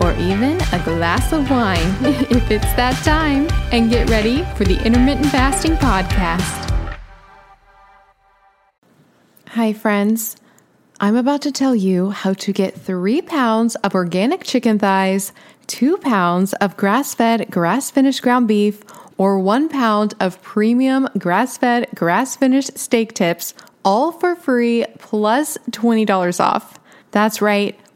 or even a glass of wine if it's that time, and get ready for the Intermittent Fasting Podcast. Hi, friends. I'm about to tell you how to get three pounds of organic chicken thighs, two pounds of grass fed, grass finished ground beef, or one pound of premium grass fed, grass finished steak tips, all for free plus $20 off. That's right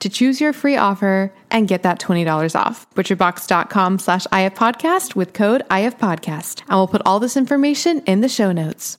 to choose your free offer and get that $20 off. Butcherbox.com slash ifpodcast with code ifpodcast. And we'll put all this information in the show notes.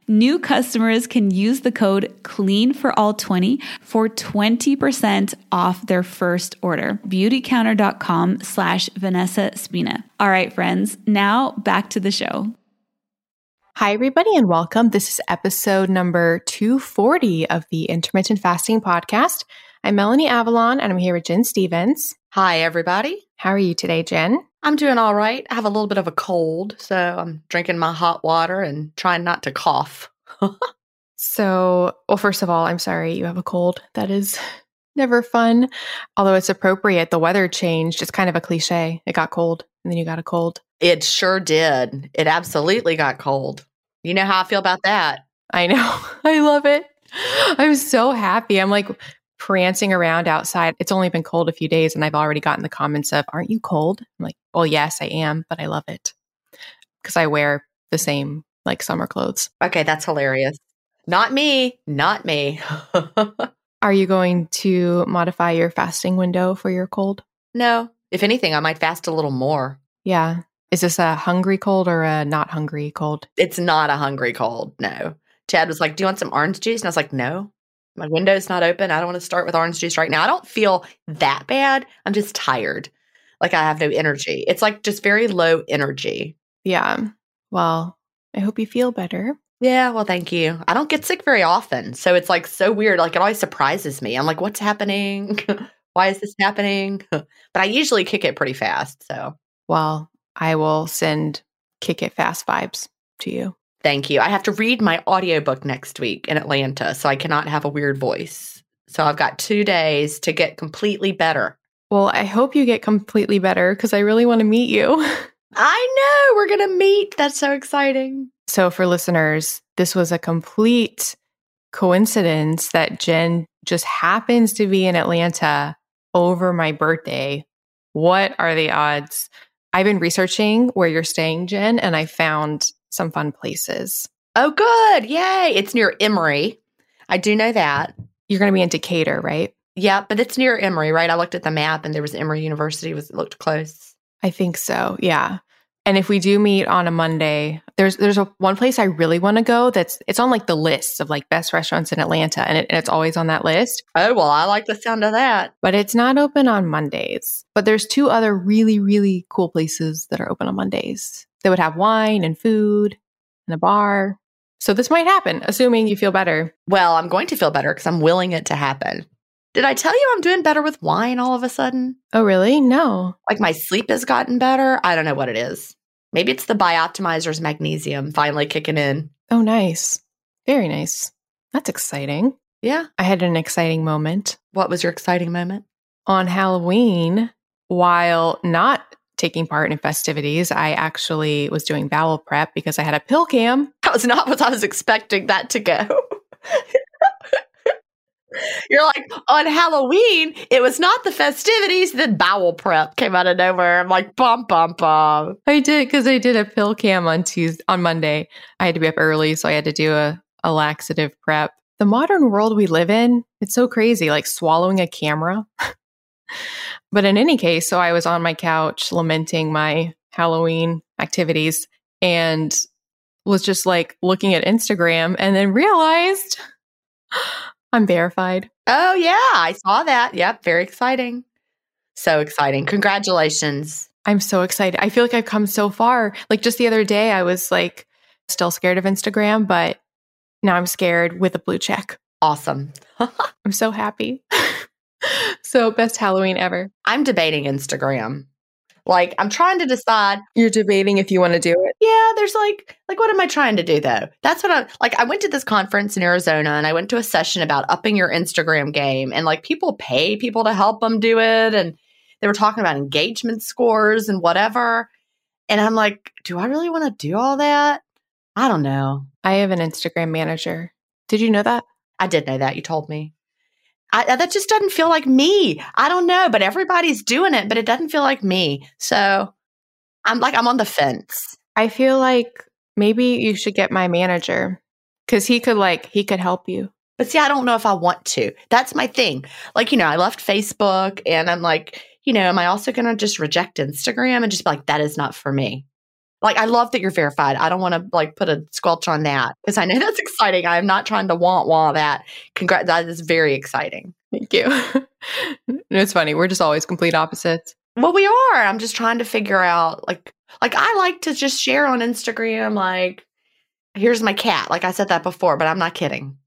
New customers can use the code CLEAN for all 20 for 20% off their first order. Beautycounter.com slash Vanessa Spina. All right, friends, now back to the show. Hi, everybody, and welcome. This is episode number 240 of the Intermittent Fasting Podcast. I'm Melanie Avalon, and I'm here with Gin Stephens. Hi, everybody. How are you today, Gin? I'm doing all right. I have a little bit of a cold, so I'm drinking my hot water and trying not to cough. so, well, first of all, I'm sorry you have a cold. That is never fun. Although it's appropriate, the weather changed. It's kind of a cliche. It got cold, and then you got a cold. It sure did. It absolutely got cold. You know how I feel about that. I know. I love it. I'm so happy. I'm like, prancing around outside. It's only been cold a few days, and I've already gotten the comments of, Aren't you cold? I'm like, Well, yes, I am, but I love it because I wear the same like summer clothes. Okay, that's hilarious. Not me. Not me. Are you going to modify your fasting window for your cold? No. If anything, I might fast a little more. Yeah. Is this a hungry cold or a not hungry cold? It's not a hungry cold. No. Chad was like, Do you want some orange juice? And I was like, No. My window's not open. I don't want to start with orange juice right now. I don't feel that bad. I'm just tired. Like I have no energy. It's like just very low energy. Yeah. Well, I hope you feel better. Yeah, well, thank you. I don't get sick very often. So it's like so weird. Like it always surprises me. I'm like, what's happening? Why is this happening? but I usually kick it pretty fast. So, well, I will send kick it fast vibes to you. Thank you. I have to read my audiobook next week in Atlanta, so I cannot have a weird voice. So I've got two days to get completely better. Well, I hope you get completely better because I really want to meet you. I know. We're going to meet. That's so exciting. So, for listeners, this was a complete coincidence that Gin just happens to be in Atlanta over my birthday. What are the odds? I've been researching where you're staying, Gin, and I found some fun places. Oh, good. Yay. It's near Emory. I do know that. You're going to be in Decatur, right? Yeah, but it's near Emory, right? I looked at the map and there was Emory University was looked close. I think so. Yeah. And if we do meet on a Monday, there's there's a one place I really want to go that's it's on like the list of like best restaurants in Atlanta and, it, and it's always on that list. Oh, well, I like the sound of that. But it's not open on Mondays. But there's two other really really cool places that are open on Mondays. They would have wine and food and a bar. So this might happen, assuming you feel better. Well, I'm going to feel better because I'm willing it to happen. Did I tell you I'm doing better with wine all of a sudden? Oh, really? No. Like my sleep has gotten better. I don't know what it is. Maybe it's the Bioptimizer's magnesium finally kicking in. Oh, nice. Very nice. That's exciting. Yeah. I had an exciting moment What was your exciting moment? on Halloween. While not taking part in festivities, I actually was doing bowel prep because I had a pill cam. That was not what I was expecting that to go. You're like, on Halloween, it was not the festivities, then bowel prep came out of nowhere. I'm like, bum, bum, bum. I did because I did a pill cam on Tuesday on Monday. I had to be up early, so I had to do a, a laxative prep. The modern world we live in, it's so crazy, like swallowing a camera. but in any case, so I was on my couch lamenting my Halloween activities and was just like looking at Instagram and then realized I'm verified. Oh, yeah, I saw that. Yep, very exciting. So exciting. Congratulations. I'm so excited. I feel like I've come so far. Like just the other day, I was like still scared of Instagram, but now I'm scared with a blue check. Awesome. I'm so happy. So, best Halloween ever. I'm debating Instagram. Like, I'm trying to decide You're debating if you want to do it. yeah, there's like, like, what am I trying to do though? That's what I'm like. I went to this conference in Arizona and I went to a session about upping your Instagram game. And like, people pay people to help them do it. And they were talking about engagement scores and whatever. And I'm like, do I really want to do all that? I don't know. I have an Instagram manager. Did you know that? I did know that. You told me. I, that just doesn't feel like me. I don't know, but everybody's doing it, but it doesn't feel like me. So I'm like, I'm on the fence. I feel like maybe you should get my manager because he could, like, he could help you. But see, I don't know if I want to. That's my thing. Like, you know, I left Facebook and I'm like, you know, am I also going to just reject Instagram and just be like, that is not for me? Like, I love that you're verified. I don't want to like put a squelch on that because I know that's exciting. I am not trying to want want that. Congrats. That is very exciting. Thank you. it's funny. We're just always complete opposites. Well, we are. I'm just trying to figure out like, like I like to just share on Instagram, like, here's my cat. Like I said that before, but I'm not kidding.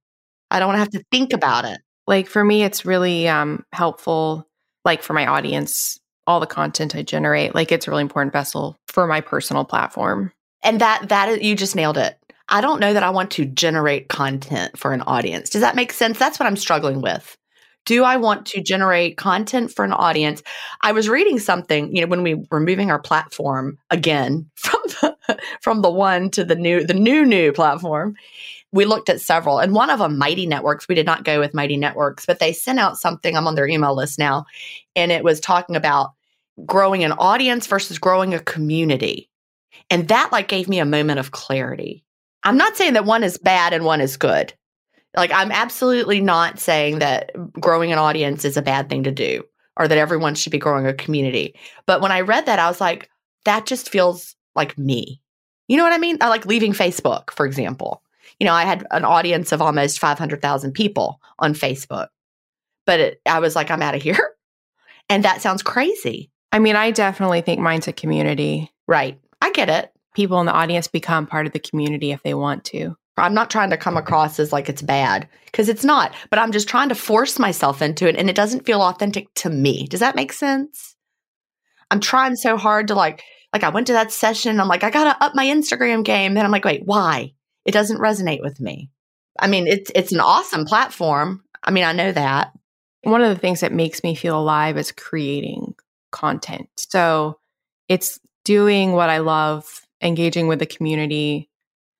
I don't want to have to think about it. Like for me, it's really um, helpful, like for my audience, all the content I generate. Like it's a really important vessel for my personal platform. And that that you just nailed it. I don't know that I want to generate content for an audience. Does that make sense? That's what I'm struggling with. Do I want to generate content for an audience? I was reading something, you know, when we were moving our platform again from the from the one to the new the new new platform. We looked at several, and one of them, Mighty Networks. We did not go with Mighty Networks, but they sent out something. I'm on their email list now, and it was talking about growing an audience versus growing a community. And that like gave me a moment of clarity. I'm not saying that one is bad and one is good. Like I'm absolutely not saying that growing an audience is a bad thing to do or that everyone should be growing a community. But when I read that, I was like, that just feels like me. You know what I mean? I like leaving Facebook, for example. You know, I had an audience of almost 500,000 people on Facebook, but it, I was like, I'm out of here. And that sounds crazy. I mean, I definitely think mine's a community. Right. I get it. People in the audience become part of the community if they want to. I'm not trying to come across as like it's bad because it's not, but I'm just trying to force myself into it and it doesn't feel authentic to me. Does that make sense? I'm trying so hard to like, like I went to that session. I'm like, I got to up my Instagram game. Then I'm like, wait, why? It doesn't resonate with me. I mean, it's, it's an awesome platform. I mean, I know that. One of the things that makes me feel alive is creating content. So it's doing what I love, engaging with the community.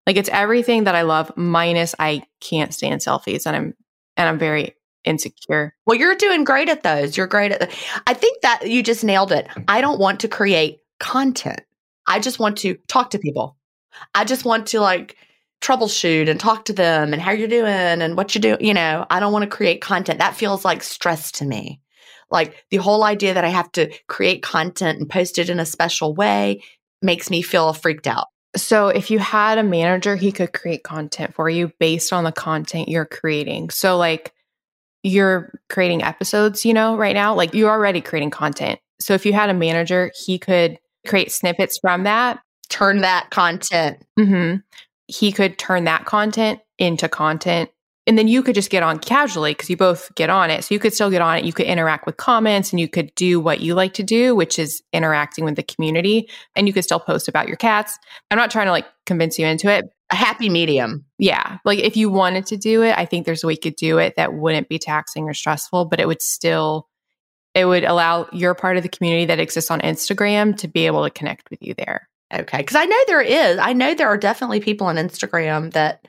Like it's everything that I love minus I can't stand selfies and I'm and I'm very insecure. Well, you're doing great at those. You're great at the, I think that you just nailed it. Mm. I don't want to create content. I just want to talk to people. I just want to like troubleshoot and talk to them and how you're doing and what you do. You know, I don't want to create content. That feels like stress to me. Like the whole idea that I have to create content and post it in a special way makes me feel freaked out. So if you had a manager, he could create content for you based on the content you're creating. So like you're creating episodes, you know, right now, like you're already creating content. So if you had a manager, he could create snippets from that. Turn that content. hmm He could turn that content into content. And then you could just get on casually because you both get on it. So you could still get on it. You could interact with comments and you could do what you like to do, which is interacting with the community. And you could still post about your cats. I'm not trying to like convince you into it, a happy medium. Yeah. Like if you wanted to do it, I think there's a way you could do it that wouldn't be taxing or stressful, but it would still it would allow your part of the community that exists on Instagram to be able to connect with you there. Okay. Because I know there is. I know there are definitely people on Instagram that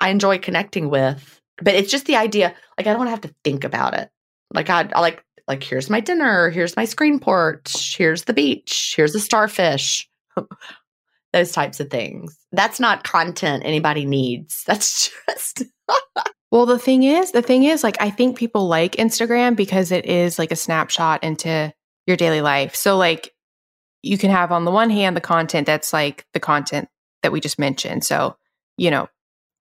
I enjoy connecting with, but it's just the idea. Like, I don't have to think about it. Like, I, I like, like, here's my dinner. Here's my screen porch. Here's the beach. Here's a starfish. Those types of things. That's not content anybody needs. That's just. Well, the thing is, the thing is, like, I think people like Instagram because it is like a snapshot into your daily life. So, like, you can have on the one hand the content that's like the content that we just mentioned. So, you know,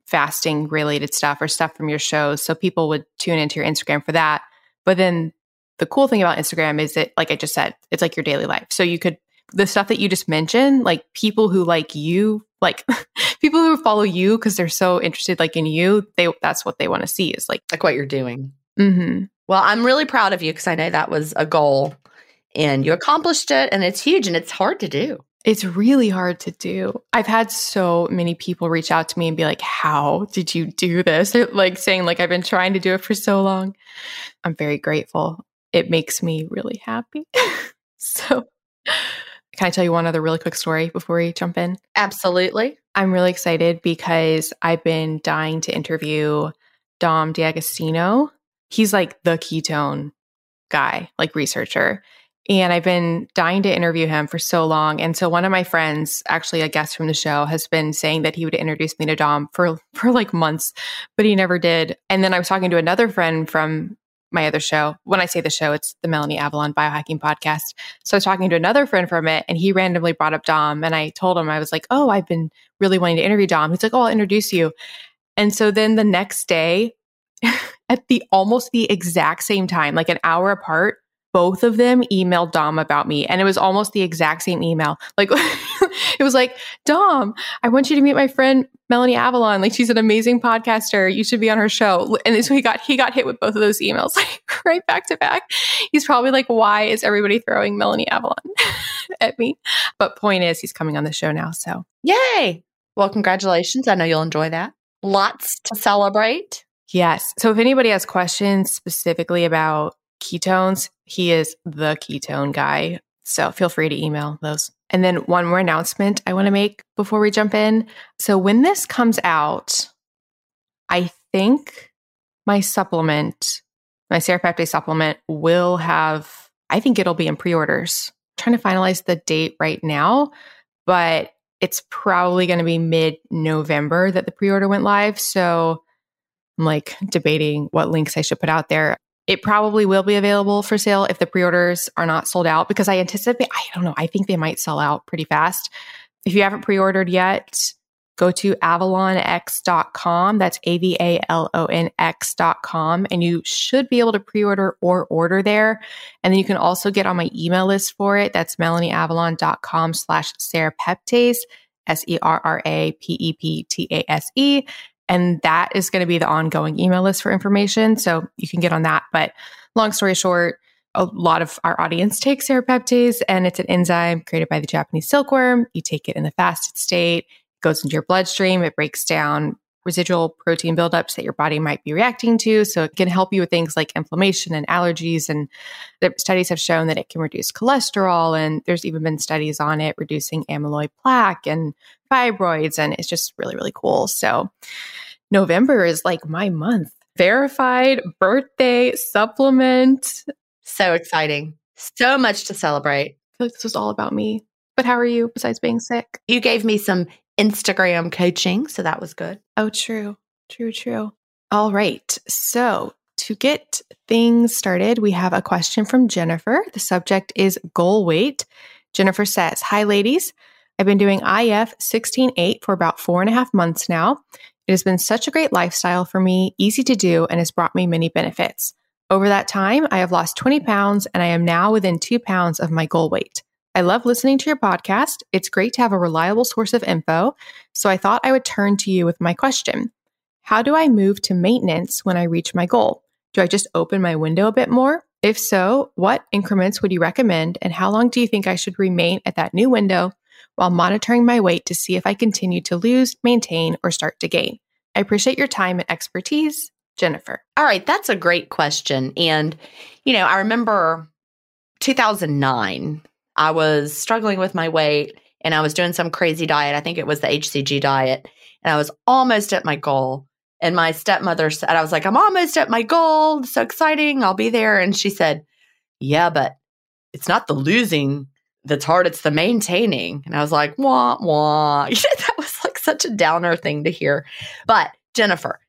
fasting related stuff or stuff from your shows. So people would tune into your Instagram for that. But then the cool thing about Instagram is that, like I just said, it's like your daily life. So you could, the stuff that you just mentioned, like people who like you, like people who follow you because they're so interested like in you, they that's what they want to see is like like what you're doing. Mm-hmm. Well, I'm really proud of you because I know that was a goal and you accomplished it and it's huge and it's hard to do. It's really hard to do. I've had so many people reach out to me and be like, "How did you do this?" They're like saying like I've been trying to do it for so long. I'm very grateful. It makes me really happy. so, can I tell you one other really quick story before we jump in? Absolutely. I'm really excited because I've been dying to interview Dom D'Agostino. He's like the ketone guy, like researcher. And I've been dying to interview him for so long. And so one of my friends, actually a guest from the show, has been saying that he would introduce me to Dom for for like months, but he never did. And then I was talking to another friend from my other show. When I say the show, it's the Melanie Avalon Biohacking Podcast. So I was talking to another friend from it, and he randomly brought up Dom. And I told him, I was like, Oh, I've been really wanting to interview Dom. He's like, Oh, I'll introduce you. And so then the next day, at the almost the exact same time, like an hour apart, both of them emailed Dom about me. And it was almost the exact same email. Like it was like, Dom, I want you to meet my friend Melanie Avalon. Like she's an amazing podcaster. You should be on her show. And so he got he got hit with both of those emails like right back to back. He's probably like, why is everybody throwing Melanie Avalon at me? But point is he's coming on the show now. So Yay. Well, congratulations. I know you'll enjoy that. Lots to celebrate. Yes. So if anybody has questions specifically about ketones, he is the ketone guy. So feel free to email those. And then one more announcement I want to make before we jump in. So when this comes out, I think my supplement, my Serrapeptase supplement will have, I think it'll be in pre-orders. Trying to finalize the date right now, but it's probably going to be mid-November that the pre-order went live. So I'm like debating what links I should put out there. It probably will be available for sale if the pre-orders are not sold out because I anticipate I don't know, I think they might sell out pretty fast. If you haven't pre-ordered yet, go to avalonx.com. That's A V A L O N X.com. And you should be able to pre order or order there. And then you can also get on my email list for it. That's melanieavalon.com slash serrapeptase, S E R R A P E P T A S E. And that is going to be the ongoing email list for information. So you can get on that. But long story short, a lot of our audience takes serrapeptase and it's an enzyme created by the Japanese silkworm. You take it in the fasted state, it goes into your bloodstream, it breaks down residual protein buildups that your body might be reacting to. So it can help you with things like inflammation and allergies. And the studies have shown that it can reduce cholesterol. And there's even been studies on it reducing amyloid plaque and fibroids. And it's just really, really cool. So November is like my month. Verified birthday supplement. So exciting. So much to celebrate. I feel like this was all about me. But how are you besides being sick? You gave me some Instagram coaching, so that was good. Oh, true. True, true. All right. So, to get things started, we have a question from Jennifer. The subject is goal weight. Jennifer says, Hi, ladies. I've been doing IF 16.8 for about four and a half months now. It has been such a great lifestyle for me, easy to do, and has brought me many benefits. Over that time, I have lost 20 pounds and I am now within two pounds of my goal weight. I love listening to your podcast. It's great to have a reliable source of info. So I thought I would turn to you with my question How do I move to maintenance when I reach my goal? Do I just open my window a bit more? If so, what increments would you recommend? And how long do you think I should remain at that new window while monitoring my weight to see if I continue to lose, maintain, or start to gain. I appreciate your time and expertise, Jennifer. All right, that's a great question. And, you know, I remember 2009, I was struggling with my weight and I was doing some crazy diet. I think it was the HCG diet. And I was almost at my goal. And my stepmother said, I was like, I'm almost at my goal. So exciting. I'll be there. And she said, Yeah, but it's not the losing that's hard, it's the maintaining. And I was like, wah, wah. that was like such a downer thing to hear. But Jennifer,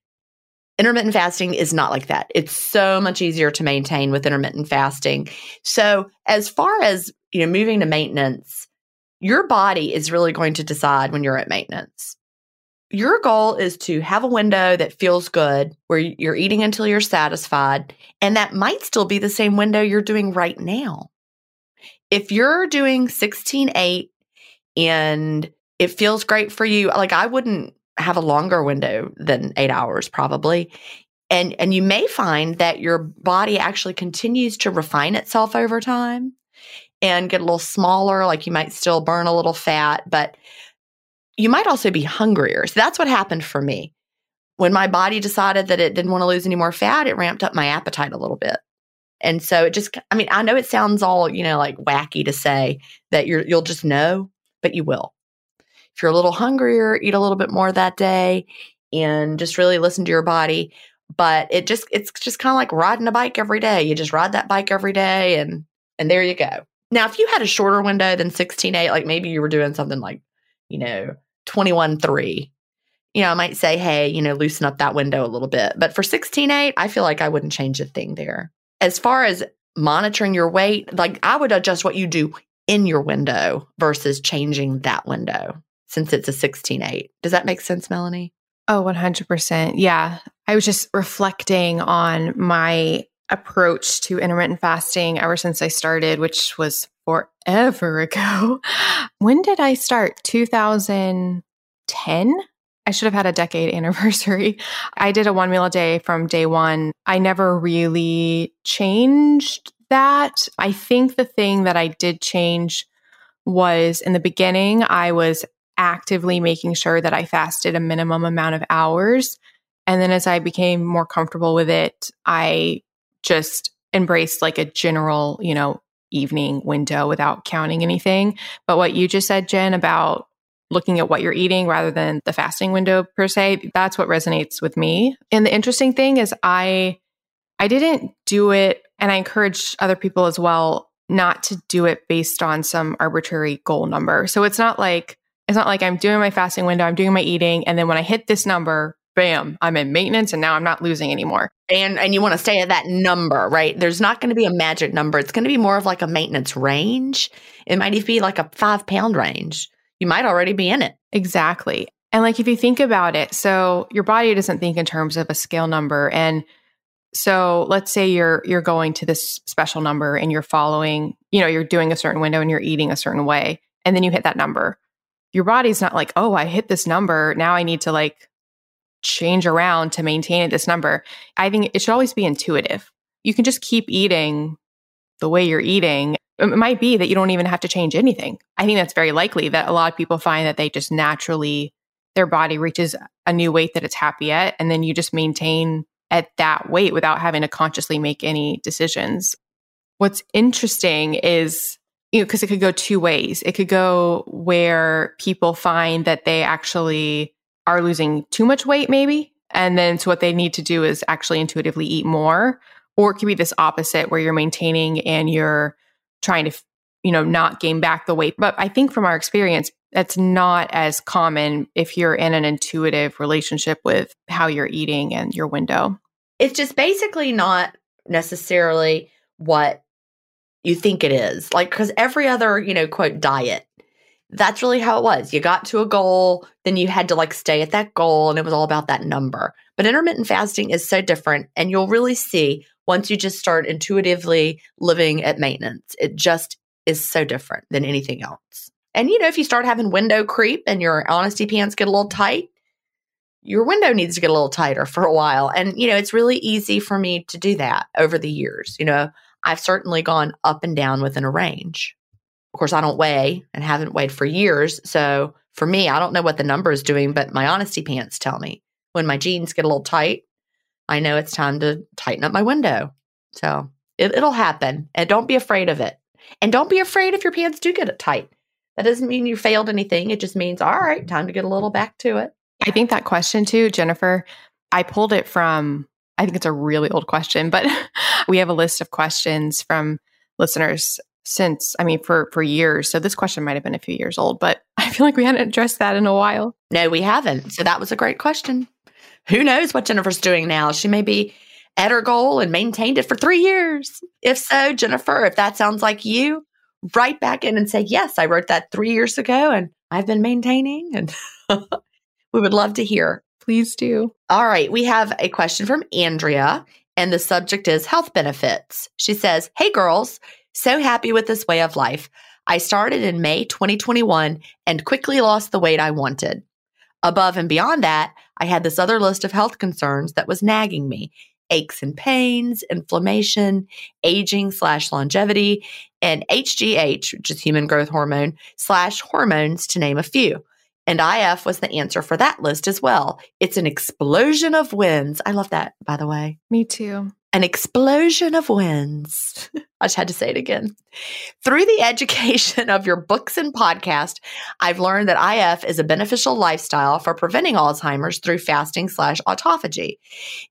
intermittent fasting is not like that. It's so much easier to maintain with intermittent fasting. So, as far as, you know, moving to maintenance, your body is really going to decide when you're at maintenance. Your goal is to have a window that feels good where you're eating until you're satisfied. And that might still be the same window you're doing right now. If you're doing 16 8 and it feels great for you, like I wouldn't have a longer window than eight hours probably. And, and you may find that your body actually continues to refine itself over time and get a little smaller. Like you might still burn a little fat, but you might also be hungrier. So that's what happened for me. When my body decided that it didn't want to lose any more fat, it ramped up my appetite a little bit. And so it just, I mean, I know it sounds all, you know, like wacky to say that you're, you'll just know, but you will. If you're a little hungrier, eat a little bit more that day and just really listen to your body. But it just, it's just kind of like riding a bike every day. You just ride that bike every day and, and there you go. Now, if you had a shorter window than 16, 8, like maybe you were doing something like, you know, 21 3 you know i might say hey you know loosen up that window a little bit. But for 16 8 i feel like i wouldn't change a thing there. As far as monitoring your weight like i would adjust what you do in your window versus changing that window since it's a 16 8 does that make sense melanie? Oh 100% yeah. I was just reflecting on my approach to intermittent fasting ever since i started which was forever ago. When did I start? 2010? I should have had a decade anniversary. I did a one meal a day from day one. I never really changed that. I think the thing that I did change was in the beginning, I was actively making sure that I fasted a minimum amount of hours. And then as I became more comfortable with it, I just embraced like a general, you know, evening window without counting anything. But what you just said, Gin, about looking at what you're eating rather than the fasting window per se, that's what resonates with me. And the interesting thing is I I didn't do it and I encourage other people as well not to do it based on some arbitrary goal number. So it's not like it's not like I'm doing my fasting window, I'm doing my eating and then when I hit this number, bam, I'm in maintenance and now I'm not losing anymore. And and you want to stay at that number, right? There's not going to be a magic number. It's going to be more of like a maintenance range. It might even be like a five pound range. You might already be in it. Exactly. And like if you think about it, so your body doesn't think in terms of a scale number. And so let's say you're you're going to this special number and you're following, you know, you're doing a certain window and you're eating a certain way, and then you hit that number. Your body's not like, oh, I hit this number. Now I need to like change around to maintain this number. I think it should always be intuitive. You can just keep eating the way you're eating. It might be that you don't even have to change anything. I think that's very likely that a lot of people find that they just naturally, their body reaches a new weight that it's happy at, and then you just maintain at that weight without having to consciously make any decisions. What's interesting is, you know, because it could go two ways. It could go where people find that they actually are losing too much weight, maybe. And then so what they need to do is actually intuitively eat more. Or it could be this opposite where you're maintaining and you're trying to, you know, not gain back the weight. But I think from our experience, that's not as common if you're in an intuitive relationship with how you're eating and your window. It's just basically not necessarily what you think it is. Like, because every other, you know, quote, diet that's really how it was. You got to a goal, then you had to like stay at that goal, and it was all about that number. But intermittent fasting is so different, and you'll really see once you just start intuitively living at maintenance. It just is so different than anything else. And you know, if you start having window creep and your honesty pants get a little tight, your window needs to get a little tighter for a while. And you know, it's really easy for me to do that over the years. You know, I've certainly gone up and down within a range. Of course, I don't weigh and haven't weighed for years. So for me, I don't know what the number is doing, but my honesty pants tell me when my jeans get a little tight, I know it's time to tighten up my window. So it, it'll happen. And don't be afraid of it. And don't be afraid if your pants do get tight. That doesn't mean you failed anything. It just means, all right, time to get a little back to it. I think that question too, Jennifer, I pulled it from, I think it's a really old question, but we have a list of questions from listeners since, I mean, for, for years. So this question might have been a few years old, but I feel like we hadn't addressed that in a while. No, we haven't. So that was a great question. Who knows what Jennifer's doing now? She may be at her goal and maintained it for three years. If so, Jennifer, if that sounds like you, write back in and say, Yes, I wrote that three years ago and I've been maintaining. And we would love to hear. Please do. All right. We have a question from Andrea, and the subject is health benefits. She says, Hey, girls, so happy with this way of life. I started in May 2021 and quickly lost the weight I wanted. Above and beyond that, I had this other list of health concerns that was nagging me aches and pains, inflammation, aging slash longevity, and HGH, which is human growth hormone, slash hormones, to name a few. And IF was the answer for that list as well. It's an explosion of wins. I love that, by the way. Me too an explosion of wins. I just had to say it again. Through the education of your books and podcast, I've learned that IF is a beneficial lifestyle for preventing Alzheimer's through fasting slash autophagy.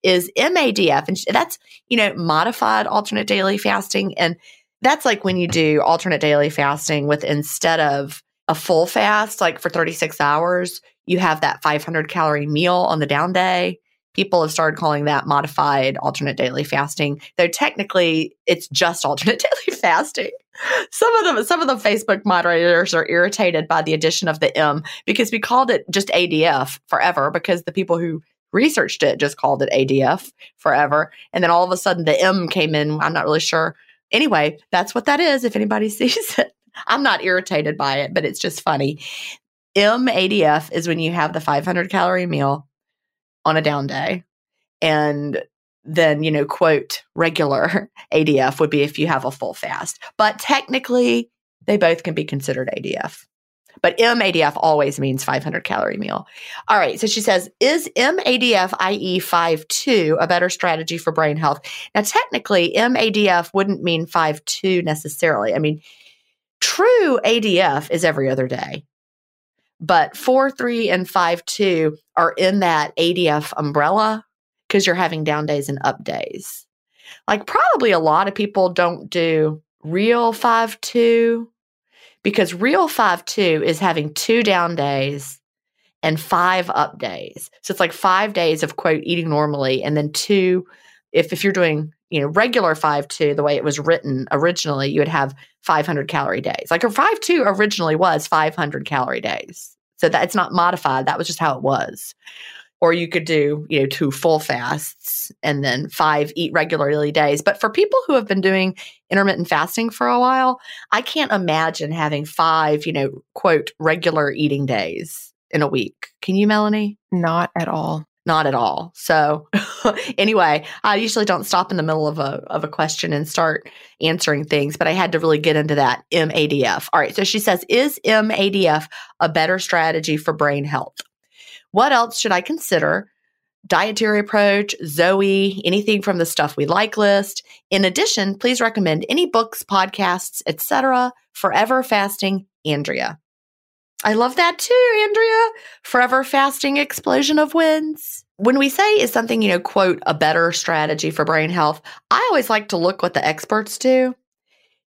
Is MADF, and that's, you know, modified alternate daily fasting. And that's like when you do alternate daily fasting with instead of a full fast, like for 36 hours, you have that 500 calorie meal on the down day people have started calling that modified alternate daily fasting, though technically it's just alternate daily fasting. Some of them, some of the Facebook moderators are irritated by the addition of the M because we called it just ADF forever because the people who researched it just called it ADF forever. And then all of a sudden the M came in. I'm not really sure. Anyway, that's what that is if anybody sees it. I'm not irritated by it, but it's just funny. MADF is when you have the 500 calorie meal on a down day. And then, you know, quote, regular ADF would be if you have a full fast. But technically, they both can be considered ADF. But MADF always means 500 calorie meal. All right. So she says, is MADF, i.e., 5-2, a better strategy for brain health? Now, technically, MADF wouldn't mean 5-2 necessarily. I mean, true ADF is every other day. But 4 3 and 5 2 are in that ADF umbrella because you're having down days and up days. Like, probably a lot of people don't do real 5 2 because real 5 2 is having two down days and five up days. So it's like five days of quote eating normally and then two if if you're doing you know regular 5-2 the way it was written originally you would have 500 calorie days. Like a 5-2 originally was 500 calorie days. So that it's not modified. That was just how it was. Or you could do you know two full fasts and then five eat regularly days. But for people who have been doing intermittent fasting for a while i can't imagine having five you know quote regular eating days in a week. Can you melanie? Not at all not at all. So anyway, I usually don't stop in the middle of a of a question and start answering things, but I had to really get into that MADF. All right, so she says is MADF a better strategy for brain health? What else should I consider? Dietary approach, Zoe, anything from the stuff we like list. In addition, please recommend any books, podcasts, etc. Forever Fasting, Andrea. I love that too, Andrea. Forever fasting explosion of wins. When we say is something, you know, quote, a better strategy for brain health, I always like to look what the experts do.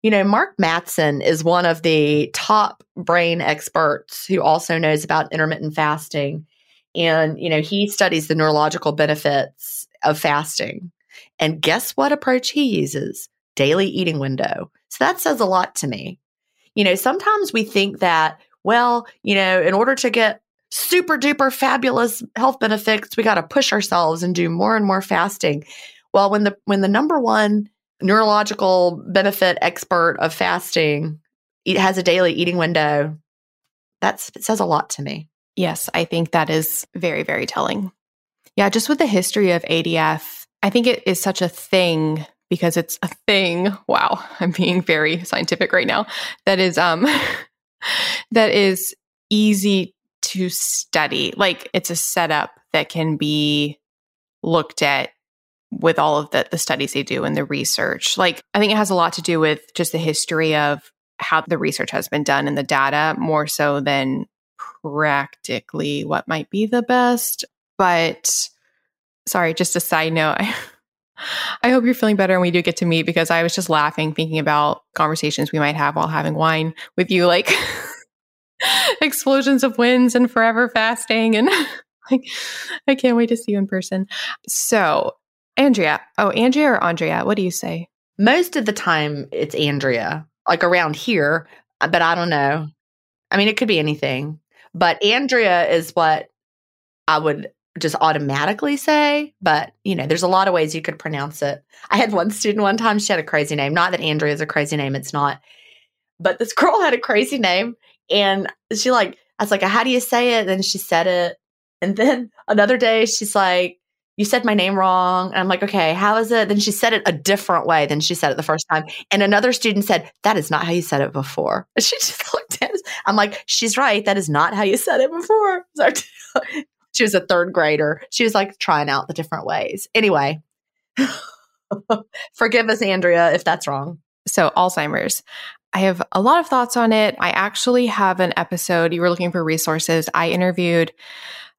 You know, Mark Mattson is one of the top brain experts who also knows about intermittent fasting. And, you know, he studies the neurological benefits of fasting. And guess what approach he uses? Daily eating window. So that says a lot to me. You know, sometimes we think that well, you know, in order to get super duper fabulous health benefits, we got to push ourselves and do more and more fasting. Well, when the when the number one neurological benefit expert of fasting it has a daily eating window, that says a lot to me. Yes, I think that is very very telling. Yeah, just with the history of ADF, I think it is such a thing because it's a thing. Wow, I'm being very scientific right now. That is um that is easy to study. Like it's a setup that can be looked at with all of the, the studies they do and the research. Like I think it has a lot to do with just the history of how the research has been done and the data more so than practically what might be the best. But sorry, just a side note. I hope you're feeling better and we do get to meet because I was just laughing thinking about conversations we might have while having wine with you, like explosions of winds and forever fasting. And like, I can't wait to see you in person. So, Andrea, oh, Andrea or Andrea, what do you say? Most of the time, it's Andrea, like around here, but I don't know. I mean, it could be anything, but Andrea is what I would just automatically say, but you know, there's a lot of ways you could pronounce it. I had one student one time, she had a crazy name. Not that Andrea is a crazy name, it's not. But this girl had a crazy name and she like, I was like, how do you say it? And she said it. And then another day she's like, you said my name wrong. And I'm like, okay, how is it? Then she said it a different way than she said it the first time. And another student said, that is not how you said it before. She just looked at us. I'm like, she's right. That is not how you said it before. she was a third grader. She was like trying out the different ways. Anyway, forgive us, Andrea, if that's wrong. So, Alzheimer's. I have a lot of thoughts on it. I actually have an episode. You were looking for resources. I interviewed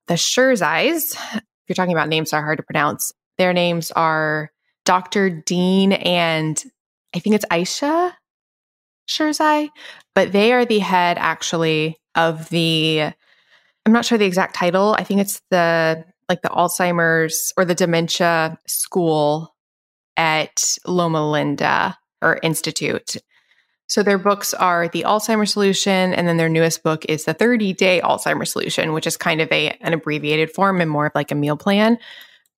the Sherzais. If you're talking about names that are hard to pronounce, their names are Dr. Dean and I think it's Ayesha Sherzai, but they are the head actually of the I'm not sure the exact title. I think it's the like the Alzheimer's or the dementia school at Loma Linda or Institute. So their books are The Alzheimer's Solution, and then their newest book is The 30 Day Alzheimer's Solution, which is kind of a an abbreviated form and more of like a meal plan.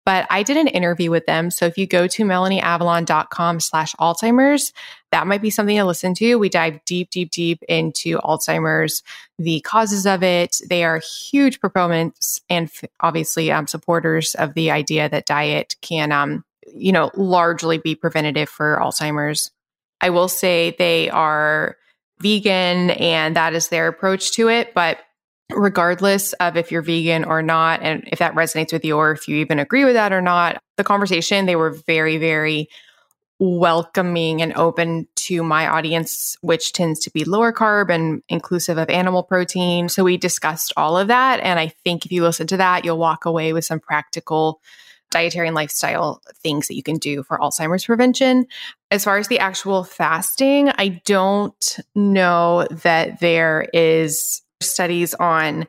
But I did an interview with them. So if you go to melanieavalon.com slash Alzheimer's, that might be something to listen to. We dive deep, deep, deep into Alzheimer's, the causes of it. They are huge proponents and f- obviously um, supporters of the idea that diet can, um, you know, largely be preventative for Alzheimer's. I will say they are vegan and that is their approach to it. But regardless of if you're vegan or not, and if that resonates with you or if you even agree with that or not, the conversation, they were very, very welcoming and open to my audience, which tends to be lower carb and inclusive of animal protein. So we discussed all of that. And I think if you listen to that, you'll walk away with some practical dietary and lifestyle things that you can do for Alzheimer's prevention. As far as the actual fasting, I don't know that there is studies on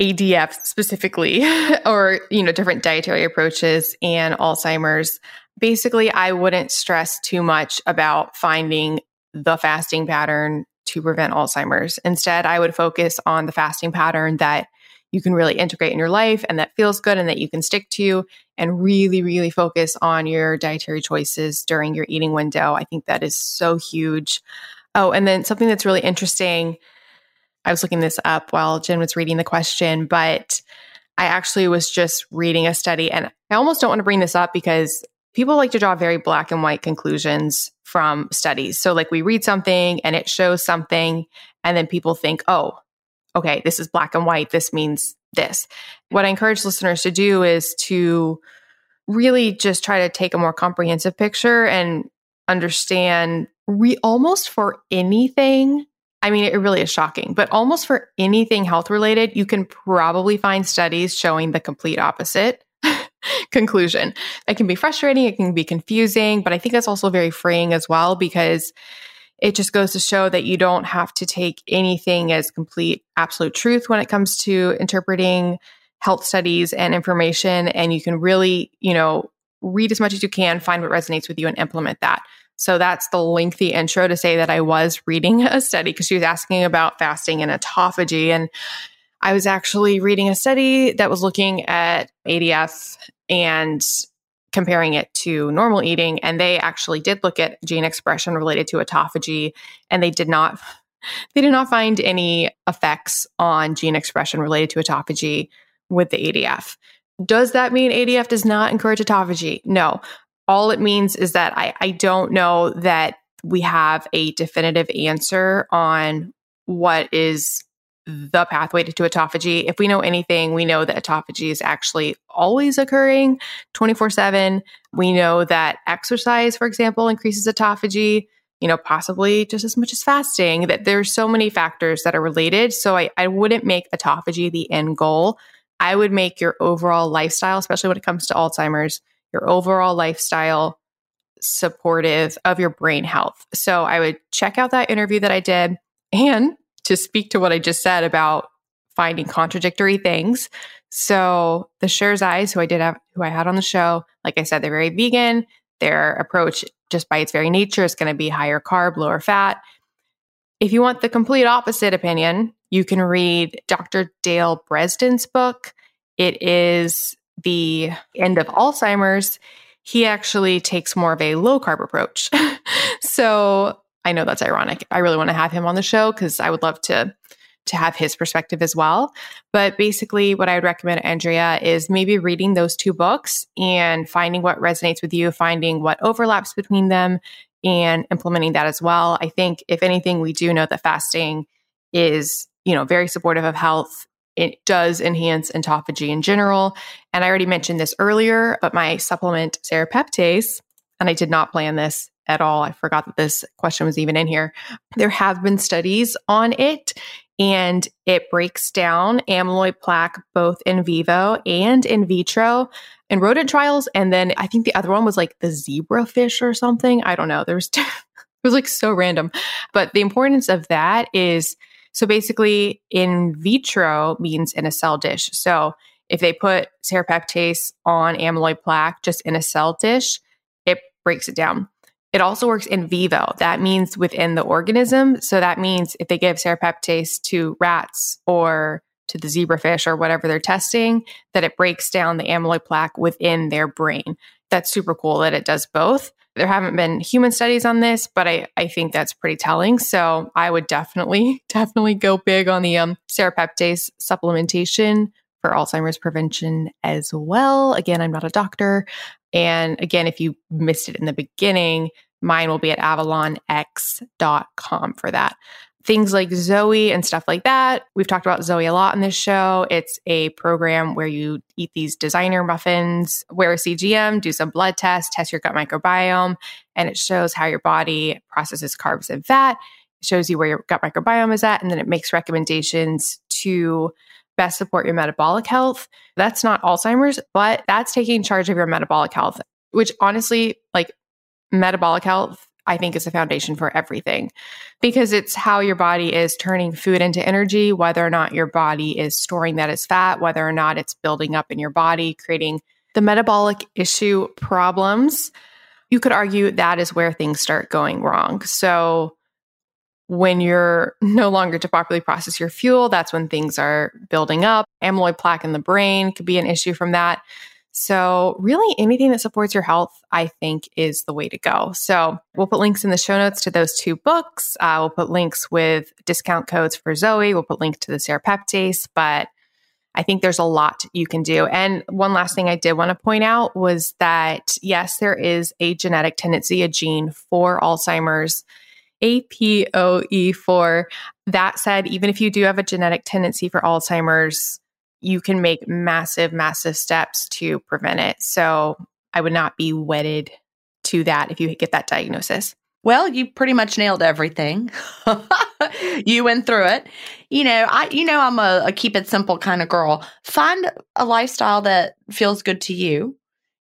ADF specifically or you know different dietary approaches and Alzheimer's. Basically, I wouldn't stress too much about finding the fasting pattern to prevent Alzheimer's. Instead, I would focus on the fasting pattern that you can really integrate in your life and that feels good and that you can stick to and really, really focus on your dietary choices during your eating window. I think that is so huge. Oh, and then something that's really interesting. I was looking this up while Gin was reading the question, but I actually was just reading a study and I almost don't want to bring this up because people like to draw very black and white conclusions from studies. So, like, we read something and it shows something, and then people think, oh, okay, this is black and white. This means this. What I encourage listeners to do is to really just try to take a more comprehensive picture and understand we almost for anything I mean, it really is shocking, but almost for anything health related, you can probably find studies showing the complete opposite conclusion. It can be frustrating, it can be confusing, but I think that's also very freeing as well because it just goes to show that you don't have to take anything as complete absolute truth when it comes to interpreting health studies and information and you can really you know read as much as you can find what resonates with you and implement that so that's the lengthy intro to say that i was reading a study because she was asking about fasting and autophagy and i was actually reading a study that was looking at adf and comparing it to normal eating. And they actually did look at gene expression related to autophagy, and they did not they did not find any effects on gene expression related to autophagy with the ADF. Does that mean ADF does not encourage autophagy? No. All it means is that I, I don't know that we have a definitive answer on what is the pathway to, to autophagy. If we know anything, we know that autophagy is actually always occurring 24 7. We know that exercise, for example, increases autophagy, you know, possibly just as much as fasting, that there's so many factors that are related. So I, I wouldn't make autophagy the end goal. I would make your overall lifestyle, especially when it comes to Alzheimer's, your overall lifestyle supportive of your brain health. So I would check out that interview that I did and to speak to what I just said about finding contradictory things. So the Sherzais, who I did have, who I had on the show, like I said, they're very vegan. Their approach, just by its very nature, is going to be higher carb, lower fat. If you want the complete opposite opinion, you can read Dr. Dale Bredesen's book. It is the end of Alzheimer's. He actually takes more of a low carb approach. so I know that's ironic. I really want to have him on the show because I would love to to have his perspective as well. But basically, what I would recommend, Andrea, is maybe reading those two books and finding what resonates with you, finding what overlaps between them, and implementing that as well. I think, if anything, we do know that fasting is, you know, very supportive of health. It does enhance autophagy in general. And I already mentioned this earlier, but my supplement, serrapeptase, and I did not plan this at all. I forgot that this question was even in here. There have been studies on it, and it breaks down amyloid plaque both in vivo and in vitro in rodent trials. And then I think the other one was like the zebrafish or something. I don't know. There was it was like so random. But the importance of that is so basically in vitro means in a cell dish. So if they put serrapeptase on amyloid plaque just in a cell dish, it breaks it down. It also works in vivo. That means within the organism. So that means if they give serrapeptase to rats or to the zebrafish or whatever they're testing, that it breaks down the amyloid plaque within their brain. That's super cool that it does both. There haven't been human studies on this, but I, I think that's pretty telling. So I would definitely, definitely go big on the um, serrapeptase supplementation for Alzheimer's prevention as well. Again, I'm not a doctor. And again, if you missed it in the beginning, mine will be at avalonx.com for that. Things like Zoe and stuff like that. We've talked about Zoe a lot in this show. It's a program where you eat these designer muffins, wear a CGM, do some blood tests, test your gut microbiome, and it shows how your body processes carbs and fat. It shows you where your gut microbiome is at, and then it makes recommendations to best support your metabolic health. That's not Alzheimer's, but that's taking charge of your metabolic health, which honestly, like metabolic health, I think is the foundation for everything because it's how your body is turning food into energy, whether or not your body is storing that as fat, whether or not it's building up in your body, creating the metabolic issue problems. You could argue that is where things start going wrong. So, when you're no longer to properly process your fuel, that's when things are building up. Amyloid plaque in the brain could be an issue from that. So, really, anything that supports your health, I think, is the way to go. So, we'll put links in the show notes to those two books. Uh, we'll put links with discount codes for Zoe. We'll put links to the serrapeptase, but I think there's a lot you can do. And one last thing I did want to point out was that, yes, there is a genetic tendency, a gene for Alzheimer's. APOE4. That said, even if you do have a genetic tendency for Alzheimer's, you can make massive, massive steps to prevent it. So I would not be wedded to that if you get that diagnosis. Well, you pretty much nailed everything. you went through it. You know, I you know I'm a, a keep it simple kind of girl. Find a lifestyle that feels good to you.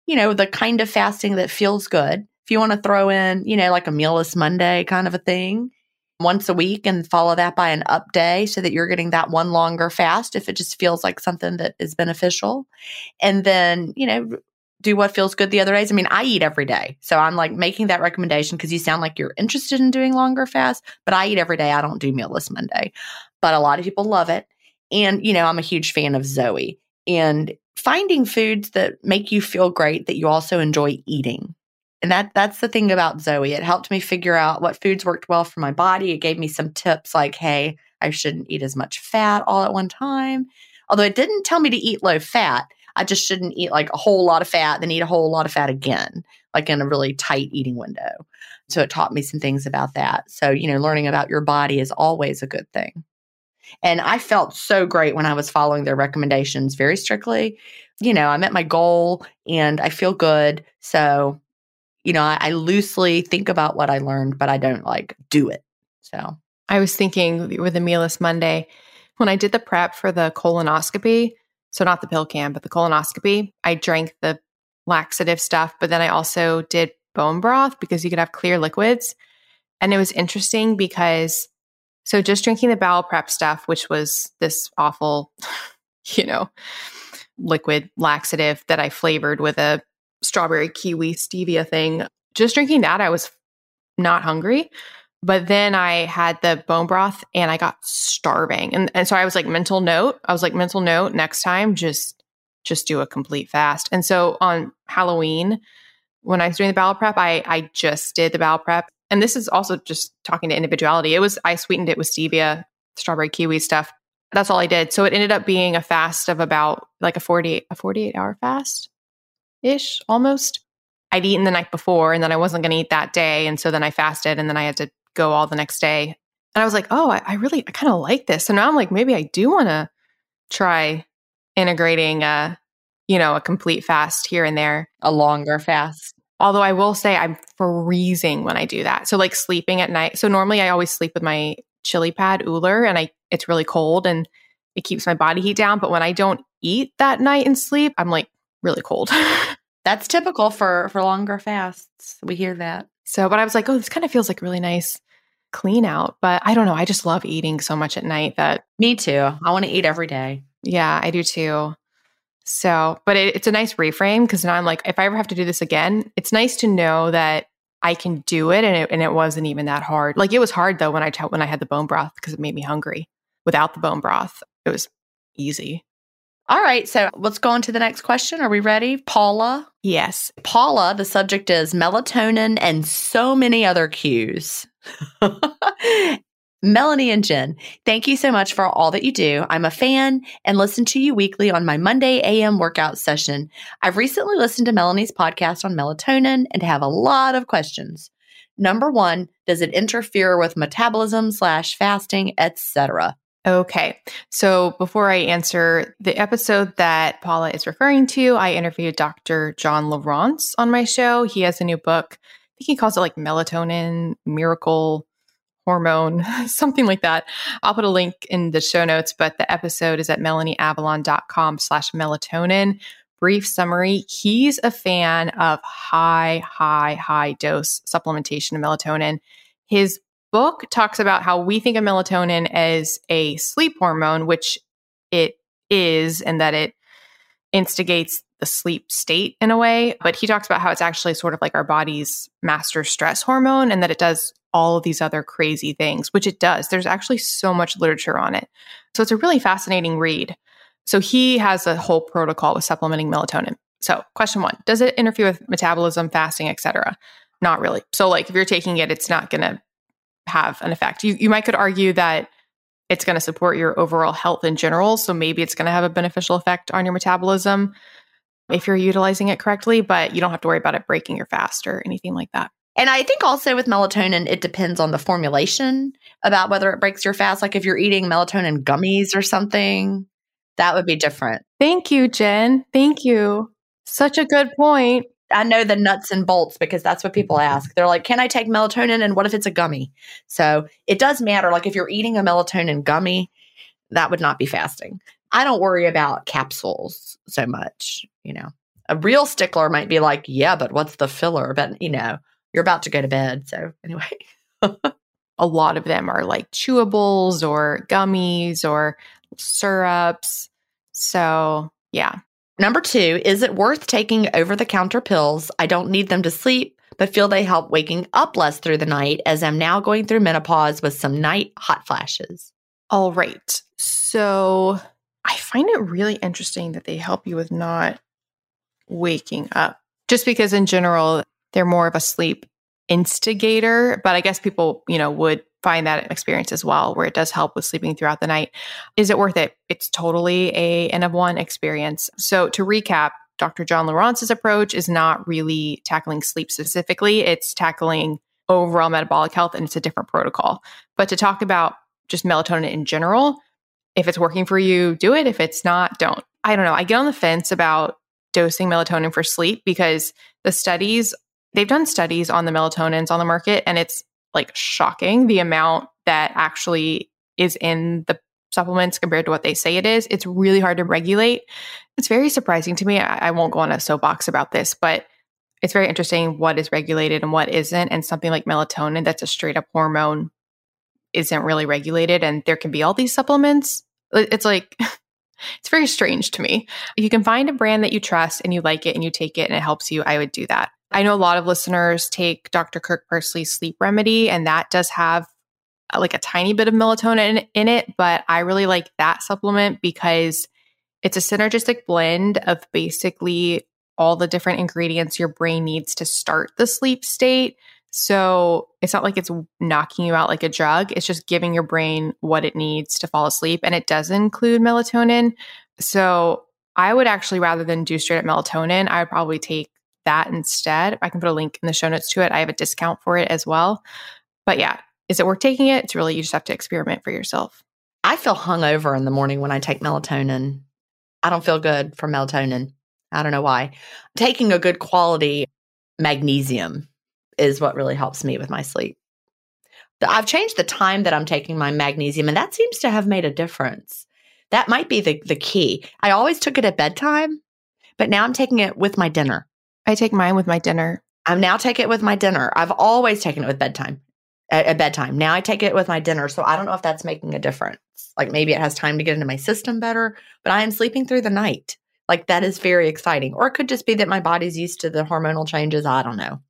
You know, the kind of fasting that feels good if you want to throw in, you know, like a mealless Monday kind of a thing once a week and follow that by an up day so that you're getting that one longer fast if it just feels like something that is beneficial. And then, you know, do what feels good the other days. I mean, I eat every day. So I'm like making that recommendation because you sound like you're interested in doing longer fast, but I eat every day. I don't do mealless Monday. But a lot of people love it. And, you know, I'm a huge fan of Zoe and finding foods that make you feel great that you also enjoy eating. And that that's the thing about Zoe. It helped me figure out what foods worked well for my body. It gave me some tips like, hey, I shouldn't eat as much fat all at one time. Although it didn't tell me to eat low fat. I just shouldn't eat like a whole lot of fat, then eat a whole lot of fat again. like in a really tight eating window. So it taught me some things about that. So, you know, learning about your body is always a good thing. And I felt so great when I was following their recommendations very strictly. You know, I met my goal and I feel good. So, you know, I, I loosely think about what I learned, but I don't like do it. So I was thinking with Mealless Monday, when I did the prep for the colonoscopy, so not the pill cam, but the colonoscopy, I drank the laxative stuff, but then I also did bone broth because you could have clear liquids. And it was interesting because so just drinking the bowel prep stuff, which was this awful, you know, liquid laxative that I flavored with a strawberry kiwi stevia thing, just drinking that, I was not hungry. But then I had the bone broth and I got starving. And, and so I was like, mental note. I was like, mental note, next time, just just do a complete fast. And so on Halloween, when I was doing the bowel prep, I I just did the bowel prep. And this is also just talking to individuality. It was I sweetened it with stevia, strawberry kiwi stuff. That's all I did. So it ended up being a fast of about like a 48 a 48 hour fast ish almost. I'd eaten the night before and then I wasn't going to eat that day. And so then I fasted and then I had to go all the next day. And I was like, oh, I, I really, I kind of like this. So now I'm like, maybe I do want to try integrating a, you know, a complete fast here and there. A longer fast. Although I will say I'm freezing when I do that. So like sleeping at night. So normally I always sleep with my chili pad Ooler and I it's really cold and it keeps my body heat down. But when I don't eat that night and sleep, I'm like really cold. That's typical for for longer fasts. We hear that. So, but I was like, oh, this kind of feels like really nice clean out. But I don't know. I just love eating so much at night that. Me too. I want to eat every day. Yeah, I do too. So, but it, it's a nice reframe because now I'm like, if I ever have to do this again, it's nice to know that I can do it and it, and it wasn't even that hard. Like it was hard though when I t- when I had the bone broth because it made me hungry. Without the bone broth, it was easy. All right, so let's go on to the next question. Are we ready? Paula? Yes. Paula, the subject is melatonin and so many other cues. Melanie and Gin, thank you so much for all that you do. I'm a fan and listen to you weekly on my Monday AM workout session. I've recently listened to Melanie's podcast on melatonin and have a lot of questions. Number one, does it interfere with metabolism slash fasting, etc.? Okay. So before I answer the episode that Paula is referring to, I interviewed Dr. John Lieurance on my show. He has a new book. I think he calls it like melatonin miracle hormone, something like that. I'll put a link in the show notes, but the episode is at melanieavalon.com slash melatonin. Brief summary. He's a fan of high, high, high dose supplementation of melatonin. His book talks about how we think of melatonin as a sleep hormone, which it is, and that it instigates the sleep state in a way. But he talks about how it's actually sort of like our body's master stress hormone and that it does all of these other crazy things, which it does. There's actually so much literature on it. So it's a really fascinating read. So he has a whole protocol with supplementing melatonin. So, question one Does it interfere with metabolism, fasting, etc.? Not really. So, like if you're taking it, it's not going to have an effect. You, you might could argue that it's going to support your overall health in general. So, maybe it's going to have a beneficial effect on your metabolism if you're utilizing it correctly, but you don't have to worry about it breaking your fast or anything like that. And I think also with melatonin, it depends on the formulation about whether it breaks your fast. Like if you're eating melatonin gummies or something, that would be different. Thank you, Gin. Thank you. Such a good point. I know the nuts and bolts because that's what people mm-hmm. ask. They're like, can I take melatonin? And what if it's a gummy? So it does matter. Like if you're eating a melatonin gummy, that would not be fasting. I don't worry about capsules so much. You know, a real stickler might be like, yeah, but what's the filler? But, you know, you're about to go to bed. So, anyway. a lot of them are like chewables or gummies or syrups. So, yeah. Number two, is it worth taking over the counter pills? I don't need them to sleep, but feel they help waking up less through the night as I'm now going through menopause with some night hot flashes. All right. So, I find it really interesting that they help you with not waking up. Just because, in general, they're more of a sleep instigator, but I guess people, you know, would find that experience as well where it does help with sleeping throughout the night. Is it worth it? It's totally a N of one experience. So to recap, Dr. John Lieurance's approach is not really tackling sleep specifically, it's tackling overall metabolic health and it's a different protocol. But to talk about just melatonin in general, if it's working for you, do it. If it's not, don't. I don't know. I get on the fence about dosing melatonin for sleep because the studies, they've done studies on the melatonins on the market and it's like shocking the amount that actually is in the supplements compared to what they say it is. It's really hard to regulate. It's very surprising to me. I, I won't go on a soapbox about this, but it's very interesting what is regulated and what isn't. And something like melatonin, that's a straight up hormone, isn't really regulated. And there can be all these supplements. It's like, it's very strange to me. If you can find a brand that you trust and you like it and you take it and it helps you, I would do that. I know a lot of listeners take Dr. Kirk Parsley's sleep remedy, and that does have uh, like a tiny bit of melatonin in, in it, but I really like that supplement because it's a synergistic blend of basically all the different ingredients your brain needs to start the sleep state. So it's not like it's knocking you out like a drug. It's just giving your brain what it needs to fall asleep. And it does include melatonin. So I would actually, rather than do straight up melatonin, I would probably take that instead. I can put a link in the show notes to it. I have a discount for it as well. But yeah, is it worth taking it? It's really, you just have to experiment for yourself. I feel hungover in the morning when I take melatonin. I don't feel good for melatonin. I don't know why. Taking a good quality magnesium is what really helps me with my sleep. I've changed the time that I'm taking my magnesium, and that seems to have made a difference. That might be the, the key. I always took it at bedtime, but now I'm taking it with my dinner. I take mine with my dinner. I'm now taking it with my dinner. I've always taken it with bedtime at, at, bedtime. Now I take it with my dinner. So I don't know if that's making a difference. Like maybe it has time to get into my system better, but I am sleeping through the night. Like that is very exciting. Or it could just be that my body's used to the hormonal changes. I don't know.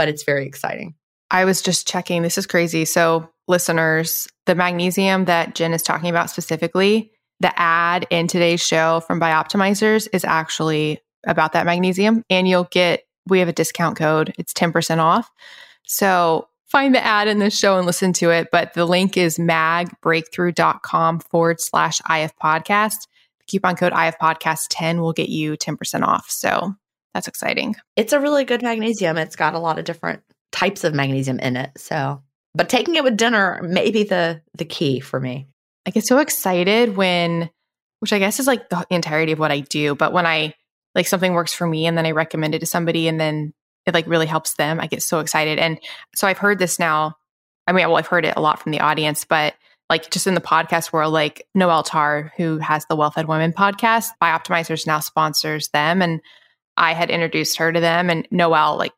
But it's very exciting. I was just checking. This is crazy. So, listeners, the magnesium that Gin is talking about specifically, the ad in today's show from Bioptimizers is actually about that magnesium. And you'll get, we have a discount code, it's 10% off. So, find the ad in this show and listen to it. But the link is magbreakthrough.com forward slash IF podcast coupon code IF Podcast 10 will get you 10% off. So that's exciting. It's a really good magnesium. It's got a lot of different types of magnesium in it. So, but taking it with dinner may be the the key for me. I get so excited when which I guess is like the entirety of what I do, but when I like something works for me and then I recommend it to somebody and then it like really helps them, I get so excited. And so I've heard this now. I mean, well, I've heard it a lot from the audience, but like just in the podcast world, like Noelle Tarr, who has the Well Fed Women podcast, Bioptimizers now sponsors them. And I had introduced her to them and Noelle like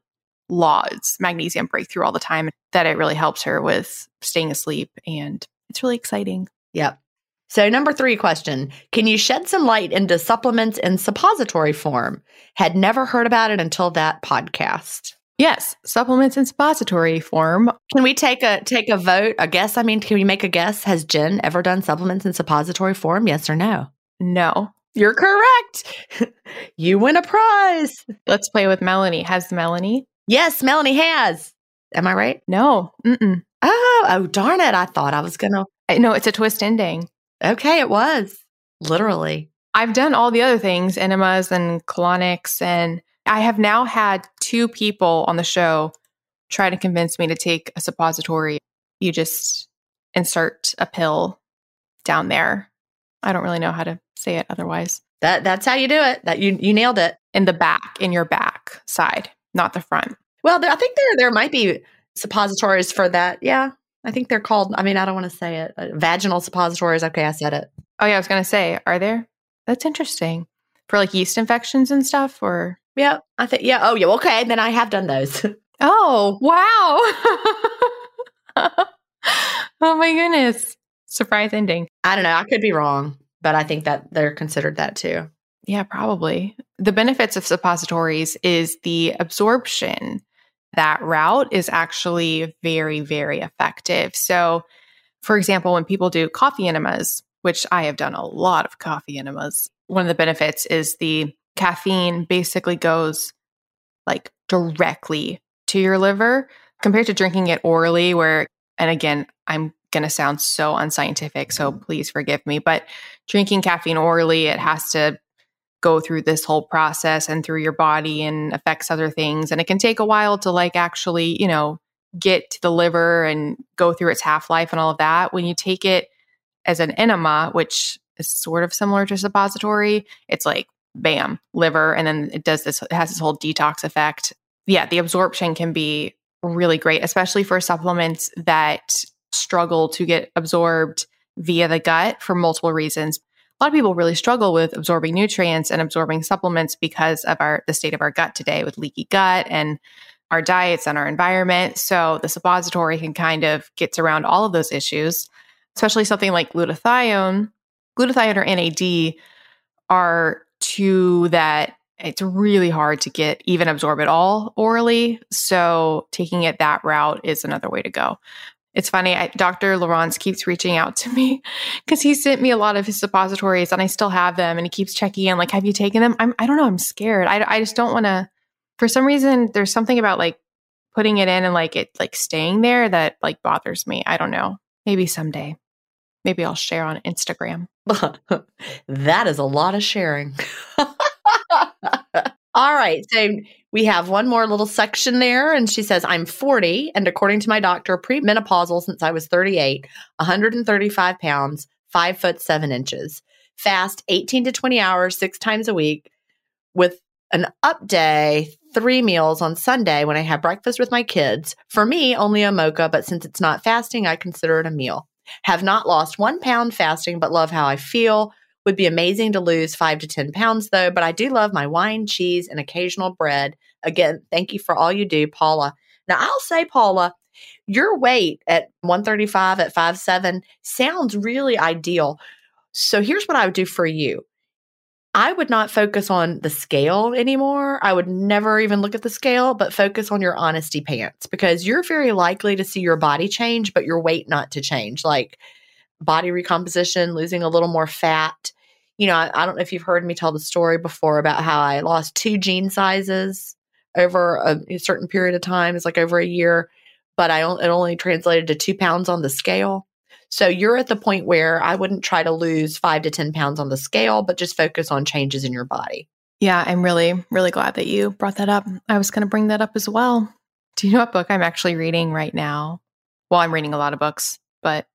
lauds magnesium breakthrough all the time that it really helps her with staying asleep. And it's really exciting. Yep. So, number three question Can you shed some light into supplements in suppository form? Had never heard about it until that podcast. Yes, supplements in suppository form. Can we take a take a vote, a guess? I mean, can we make a guess? Has Gin ever done supplements in suppository form? Yes or no? No. You're correct. you win a prize. Let's play with Melanie. Has Melanie? Yes, Melanie has. Am I right? No. Mm-mm. Oh, oh, darn it. I thought I was going to. No, it's a twist ending. Okay, it was. Literally. I've done all the other things, enemas and colonics and I have now had two people on the show try to convince me to take a suppository. You just insert a pill down there. I don't really know how to say it otherwise. That that's how you do it. That you you nailed it. In the back, in your back side, not the front. Well, there, I think there there might be suppositories for that. Yeah, I think they're called. I mean, I don't want to say it. Uh, vaginal suppositories. Okay, I said it. Oh yeah, I was going to say, are there? That's interesting for like yeast infections and stuff, or yeah, I think yeah. Oh yeah. Okay, then I have done those. oh wow. oh my goodness. Surprise ending. I don't know. I could be wrong, but I think that they're considered that too. Yeah, probably. The benefits of suppositories is the absorption. That route is actually very, very effective. So, for example, when people do coffee enemas, which I have done a lot of coffee enemas, one of the benefits is the caffeine basically goes like directly to your liver compared to drinking it orally where and again i'm going to sound so unscientific so mm-hmm. please forgive me but drinking caffeine orally it has to go through this whole process and through your body and affects other things. And it can take a while to like actually, you know, get to the liver and go through its half life and all of that. When you take it as an enema, which is sort of similar to suppository, it's like bam, liver, and then it does this, it has this whole detox effect. Yeah, the absorption can be really great, especially for supplements that struggle to get absorbed via the gut for multiple reasons. A lot of people really struggle with absorbing nutrients and absorbing supplements because of our the state of our gut today with leaky gut and our diets and our environment. So the suppository can kind of gets around all of those issues, especially something like glutathione. Glutathione or NAD are two that it's really hard to get even absorb it all orally. So taking it that route is another way to go. It's funny, I, Dr. Lieurance keeps reaching out to me because he sent me a lot of his suppositories and I still have them and he keeps checking in, like, have you taken them? I'm, I don't know, I'm scared. I, I just don't want to, for some reason, there's something about like putting it in and like it like staying there that like bothers me. I don't know. Maybe someday. Maybe I'll share on Instagram. that is a lot of sharing. All right. So we have one more little section there. And she says, I'm 40. And according to my doctor, premenopausal since I was 38, 135 pounds, five foot seven inches. Fast 18 to 20 hours, six times a week, with an up day, three meals on Sunday when I have breakfast with my kids. For me, only a mocha, but since it's not fasting, I consider it a meal. Have not lost one pound fasting, but love how I feel. Would be amazing to lose five to 10 pounds though, but I do love my wine, cheese, and occasional bread. Again, thank you for all you do, Paula. Now, I'll say, Paula, your weight at 135 at 5'7 sounds really ideal. So here's what I would do for you. I would not focus on the scale anymore. I would never even look at the scale, but focus on your honesty pants because you're very likely to see your body change, but your weight not to change. Like body recomposition, losing a little more fat. You know, I, I don't know if you've heard me tell the story before about how I lost two jean sizes over a, a certain period of time. It's like over a year, but I it only translated to two pounds on the scale. So you're at the point where I wouldn't try to lose five to 10 pounds on the scale, but just focus on changes in your body. Yeah, I'm really, really glad that you brought that up. I was going to bring that up as well. Do you know what book I'm actually reading right now? Well, I'm reading a lot of books, but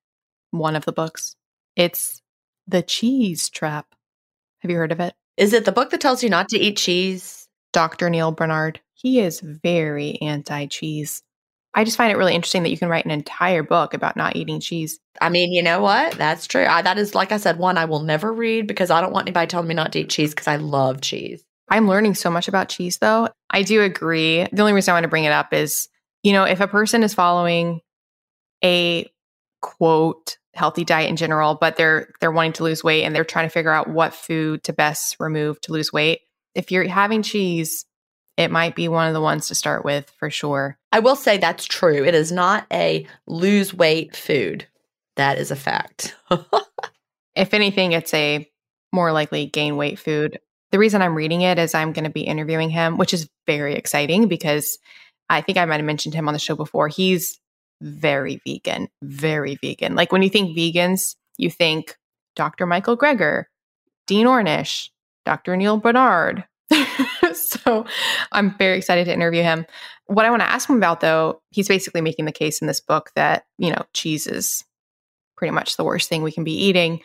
one of the books. It's The Cheese Trap. Have you heard of it? Is it the book that tells you not to eat cheese? Dr. Neal Barnard. He is very anti cheese. I just find it really interesting that you can write an entire book about not eating cheese. I mean, you know what? That's true. I, that is, like I said, one I will never read because I don't want anybody telling me not to eat cheese because I love cheese. I'm learning so much about cheese, though. I do agree. The only reason I want to bring it up is, you know, if a person is following a quote healthy diet in general, but they're they're wanting to lose weight and they're trying to figure out what food to best remove to lose weight. If you're having cheese, it might be one of the ones to start with for sure. I will say that's true. It is not a lose weight food. That is a fact. if anything, it's a more likely gain weight food. The reason I'm reading it is I'm going to be interviewing him, which is very exciting because I think I might have mentioned him on the show before. He's very vegan, very vegan. Like when you think vegans, you think Dr. Michael Greger, Dean Ornish, Dr. Neal Barnard. so I'm very excited to interview him. What I want to ask him about, though, he's basically making the case in this book that, you know, cheese is pretty much the worst thing we can be eating.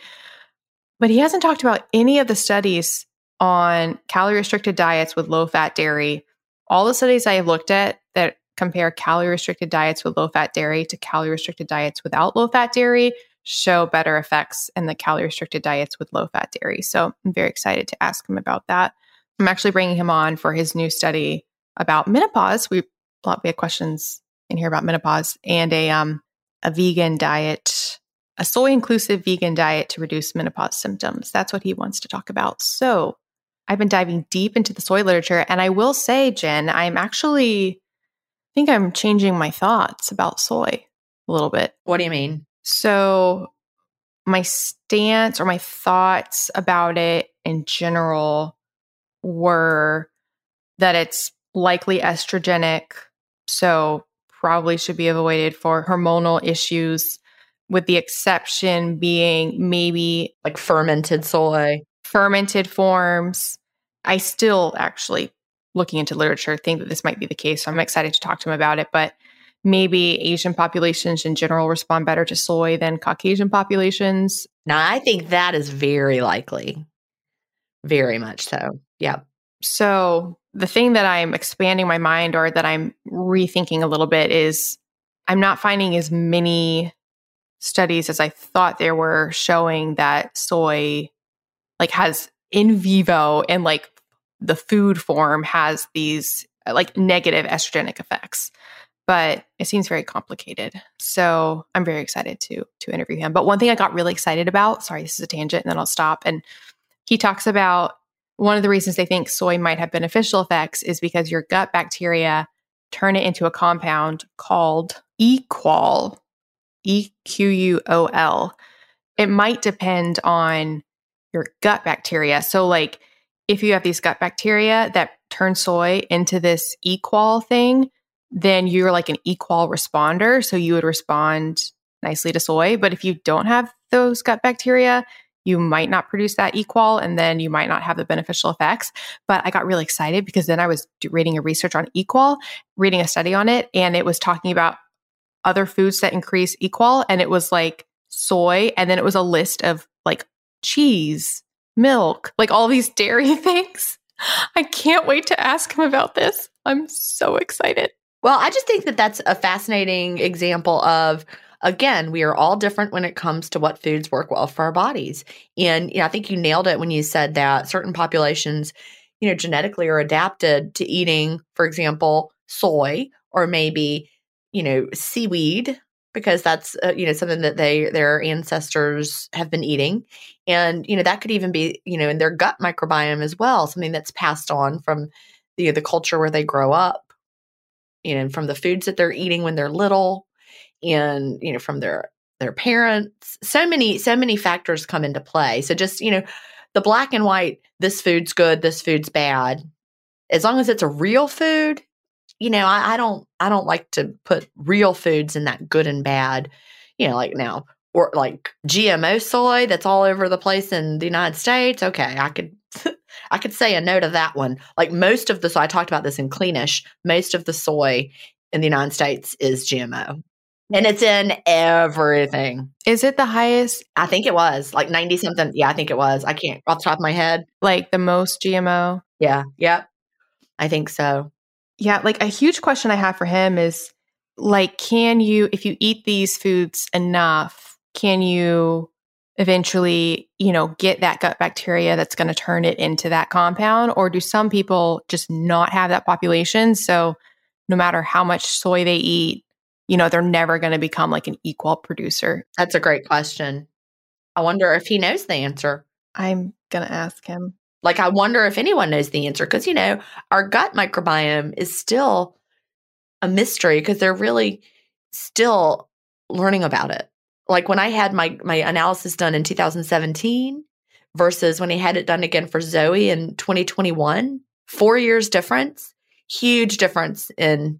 But he hasn't talked about any of the studies on calorie restricted diets with low fat dairy. All the studies I have looked at that compare calorie restricted diets with low fat dairy to calorie restricted diets without low fat dairy show better effects in the calorie restricted diets with low fat dairy. So I'm very excited to ask him about that. I'm actually bringing him on for his new study about menopause. We a we had questions in here about menopause and a um a vegan diet, a soy inclusive vegan diet to reduce menopause symptoms. That's what he wants to talk about. So I've been diving deep into the soy literature, and I will say, Gin, I'm actually I think I'm changing my thoughts about soy a little bit. What do you mean? So, my stance or my thoughts about it in general were that it's likely estrogenic. So, probably should be avoided for hormonal issues, with the exception being maybe like fermented soy, fermented forms, I still actually looking into literature think that this might be the case. So I'm excited to talk to him about it. But maybe Asian populations in general respond better to soy than Caucasian populations. Now, I think that is very likely. Very much so. Yeah. So the thing that I'm expanding my mind or that I'm rethinking a little bit is I'm not finding as many studies as I thought there were showing that soy like has in vivo and like the food form has these like negative estrogenic effects. But it seems very complicated. So i'm very excited to to interview him. But one thing i got really excited about sorry this is a tangent and then i'll stop. And he talks about one of the reasons they think soy might have beneficial effects is because your gut bacteria turn it into a compound called equol e q u o l it might depend on your gut bacteria so like if you have these gut bacteria that turn soy into this equol thing, then you're like an equol responder. So you would respond nicely to soy. But if you don't have those gut bacteria, you might not produce that equol and then you might not have the beneficial effects. But I got really excited because then I was reading a research on equol, reading a study on it, and it was talking about other foods that increase equol. And it was like soy. And then it was a list of like cheese, milk, like all these dairy things. I can't wait to ask him about this. I'm so excited. Well, I just think that that's a fascinating example of again, we are all different when it comes to what foods work well for our bodies. And you know, I think you nailed it when you said that certain populations, you know, genetically are adapted to eating, for example, soy or maybe, you know, seaweed because that's uh, you know something that they their ancestors have been eating and you know that could even be you know in their gut microbiome as well something that's passed on from the the culture where they grow up you know from the foods that they're eating when they're little and you know from their their parents so many so many factors come into play so just you know the black and white this food's good this food's bad as long as it's a real food you know, I, I don't I don't like to put real foods in that good and bad. You know, like now or like GMO soy that's all over the place in the United States. Okay, I could I could say a no to that one. Like most of the so I talked about this in Cleanish, most of the soy in the United States is GMO. And it's in everything. Is it the highest? I think it was like 90 something. Yeah, I think it was. I can't off the top of my head. Like the most GMO? Yeah. Yep. I think so. Yeah, like a huge question I have for him is like, can you, if you eat these foods enough, can you eventually, you know, get that gut bacteria that's going to turn it into that compound? Or do some people just not have that population? So no matter how much soy they eat, you know, they're never going to become like an equol producer. That's a great question. I wonder if he knows the answer. I'm going to ask him. Like, I wonder if anyone knows the answer because, you know, our gut microbiome is still a mystery because they're really still learning about it. Like when I had my my analysis done in 2017 versus when he had it done again for Zoe in 2021, 4 years difference, huge difference in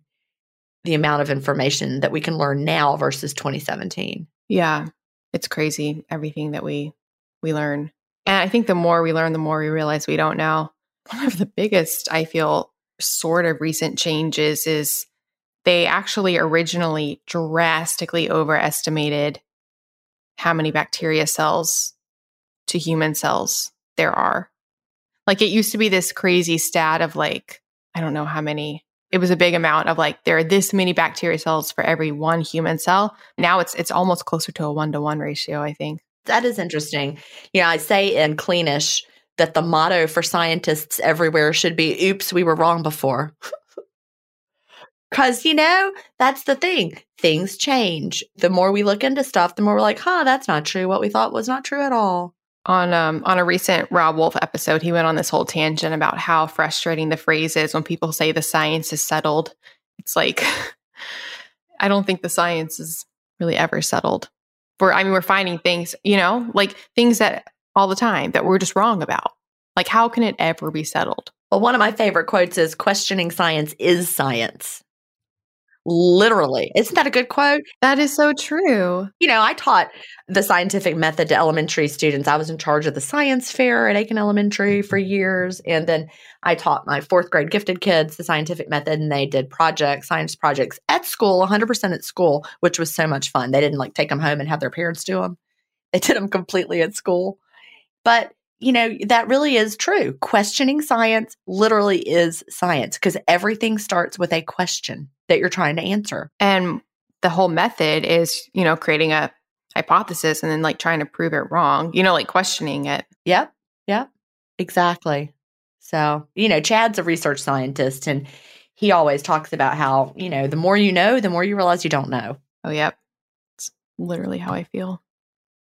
the amount of information that we can learn now versus 2017. Yeah. It's crazy everything that we we learn. And I think the more we learn, the more we realize we don't know. One of the biggest, I feel, sort of recent changes is they actually originally drastically overestimated how many bacteria cells to human cells there are. Like it used to be this crazy stat of like, I don't know how many. It was a big amount of like there are this many bacteria cells for every one human cell. Now it's it's almost closer to a one to one ratio, I think. That is interesting. You know, I say in Cleanish that the motto for scientists everywhere should be oops, we were wrong before. Because, you know, that's the thing. Things change. The more we look into stuff, the more we're like, huh, that's not true. What we thought was not true at all. On um on a recent Robb Wolf episode, he went on this whole tangent about how frustrating the phrase is when people say the science is settled. It's like I don't think the science is really ever settled we're I mean we're finding things, you know, like things that all the time that we're just wrong about. Like how can it ever be settled? Well, one of my favorite quotes is questioning science is science. Literally. Isn't that a good quote? That is so true. You know, I taught the scientific method to elementary students. I was in charge of the science fair at Aiken Elementary for mm-hmm. years. And then I taught my fourth grade gifted kids the scientific method, and they did projects, science projects at school, 100% at school, which was so much fun. They didn't like take them home and have their parents do them, they did them completely at school. But you know, that really is true. Questioning science literally is science because everything starts with a question that you're trying to answer. And the whole method is, you know, creating a hypothesis and then like trying to prove it wrong, you know, like questioning it. Yep. Yep. Exactly. So, you know, Chad's a research scientist and he always talks about how, you know, the more you know, the more you realize you don't know. Oh, yep. It's literally how I feel.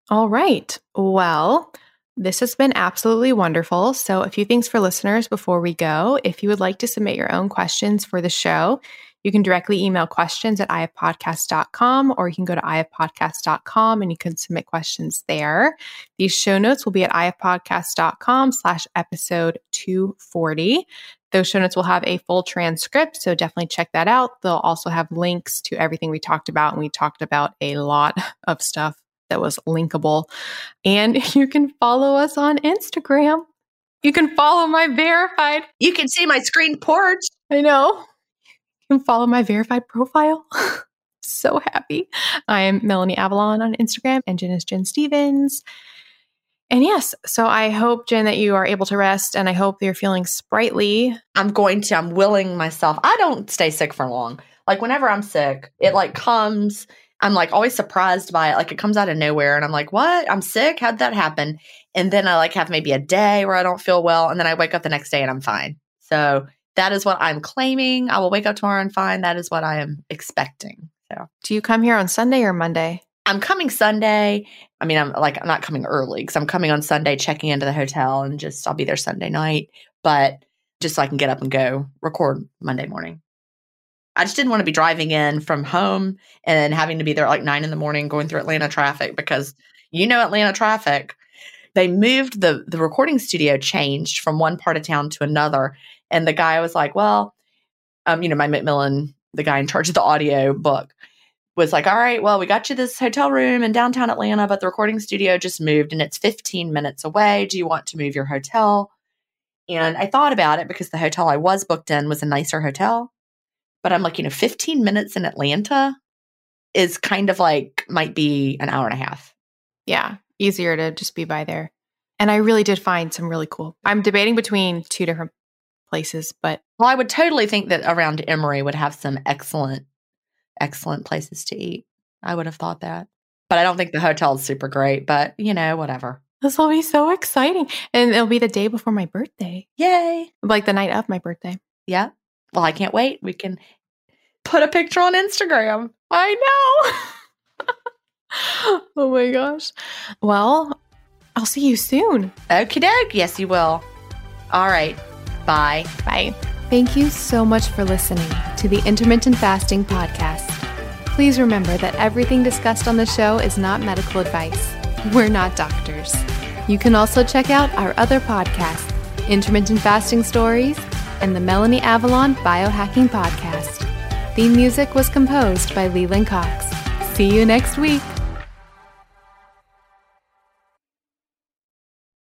All right. Well, this has been absolutely wonderful. So, a few things for listeners before we go. If you would like to submit your own questions for the show, you can directly email questions at ifpodcast.com or you can go to ifpodcast.com and you can submit questions there. These show notes will be at ifpodcast.com slash episode 240. Those show notes will have a full transcript, so definitely check that out. They'll also have links to everything we talked about, and we talked about a lot of stuff that was linkable. And you can follow us on Instagram. You can follow my verified. You can see my screen porch. I know. You can follow my verified profile. so happy. I am Melanie Avalon on Instagram, and Gin is Gin Stephens. And yes, so I hope, Gin, that you are able to rest and I hope you're feeling sprightly. I'm going to, I'm willing myself. I don't stay sick for long. Like whenever I'm sick, it like comes I'm like always surprised by it. Like it comes out of nowhere and I'm like, what? I'm sick? How'd that happen? And then I like have maybe a day where I don't feel well. And then I wake up the next day and I'm fine. So that is what I'm claiming. I will wake up tomorrow and fine. That is what I am expecting. So do you come here on Sunday or Monday? I'm coming Sunday. I mean, I'm like, I'm not coming early because I'm coming on Sunday, checking into the hotel and just, I'll be there Sunday night. But just so I can get up and go record Monday morning. I just didn't want to be driving in from home and having to be there at like nine in the morning going through Atlanta traffic because you know Atlanta traffic. They moved the the recording studio changed from one part of town to another. And the guy was like, Well, um, you know, my McMillan, the guy in charge of the audio book, was like, All right, well, we got you this hotel room in downtown Atlanta, but the recording studio just moved and it's 15 minutes away. Do you want to move your hotel? And I thought about it because the hotel I was booked in was a nicer hotel. But I'm like, you know, 15 minutes in Atlanta is kind of like might be an hour and a half. Yeah, easier to just be by there. And I really did find some really cool. I'm debating between two different places, but well, I would totally think that around Emory would have some excellent, excellent places to eat. I would have thought that, but I don't think the hotel is super great. But you know, whatever. This will be so exciting, and it'll be the day before my birthday. Yay! Like the night of my birthday. Yeah. Well, I can't wait. We can put a picture on Instagram. I know. oh my gosh. Well, I'll see you soon. Okie doke. Yes, you will. All right. Bye. Bye. Thank you so much for listening to the Intermittent Fasting Podcast. Please remember that everything discussed on the show is not medical advice. We're not doctors. You can also check out our other podcasts, Intermittent Fasting Stories and the Melanie Avalon Biohacking Podcast. Theme music was composed by Leland Cox. See you next week.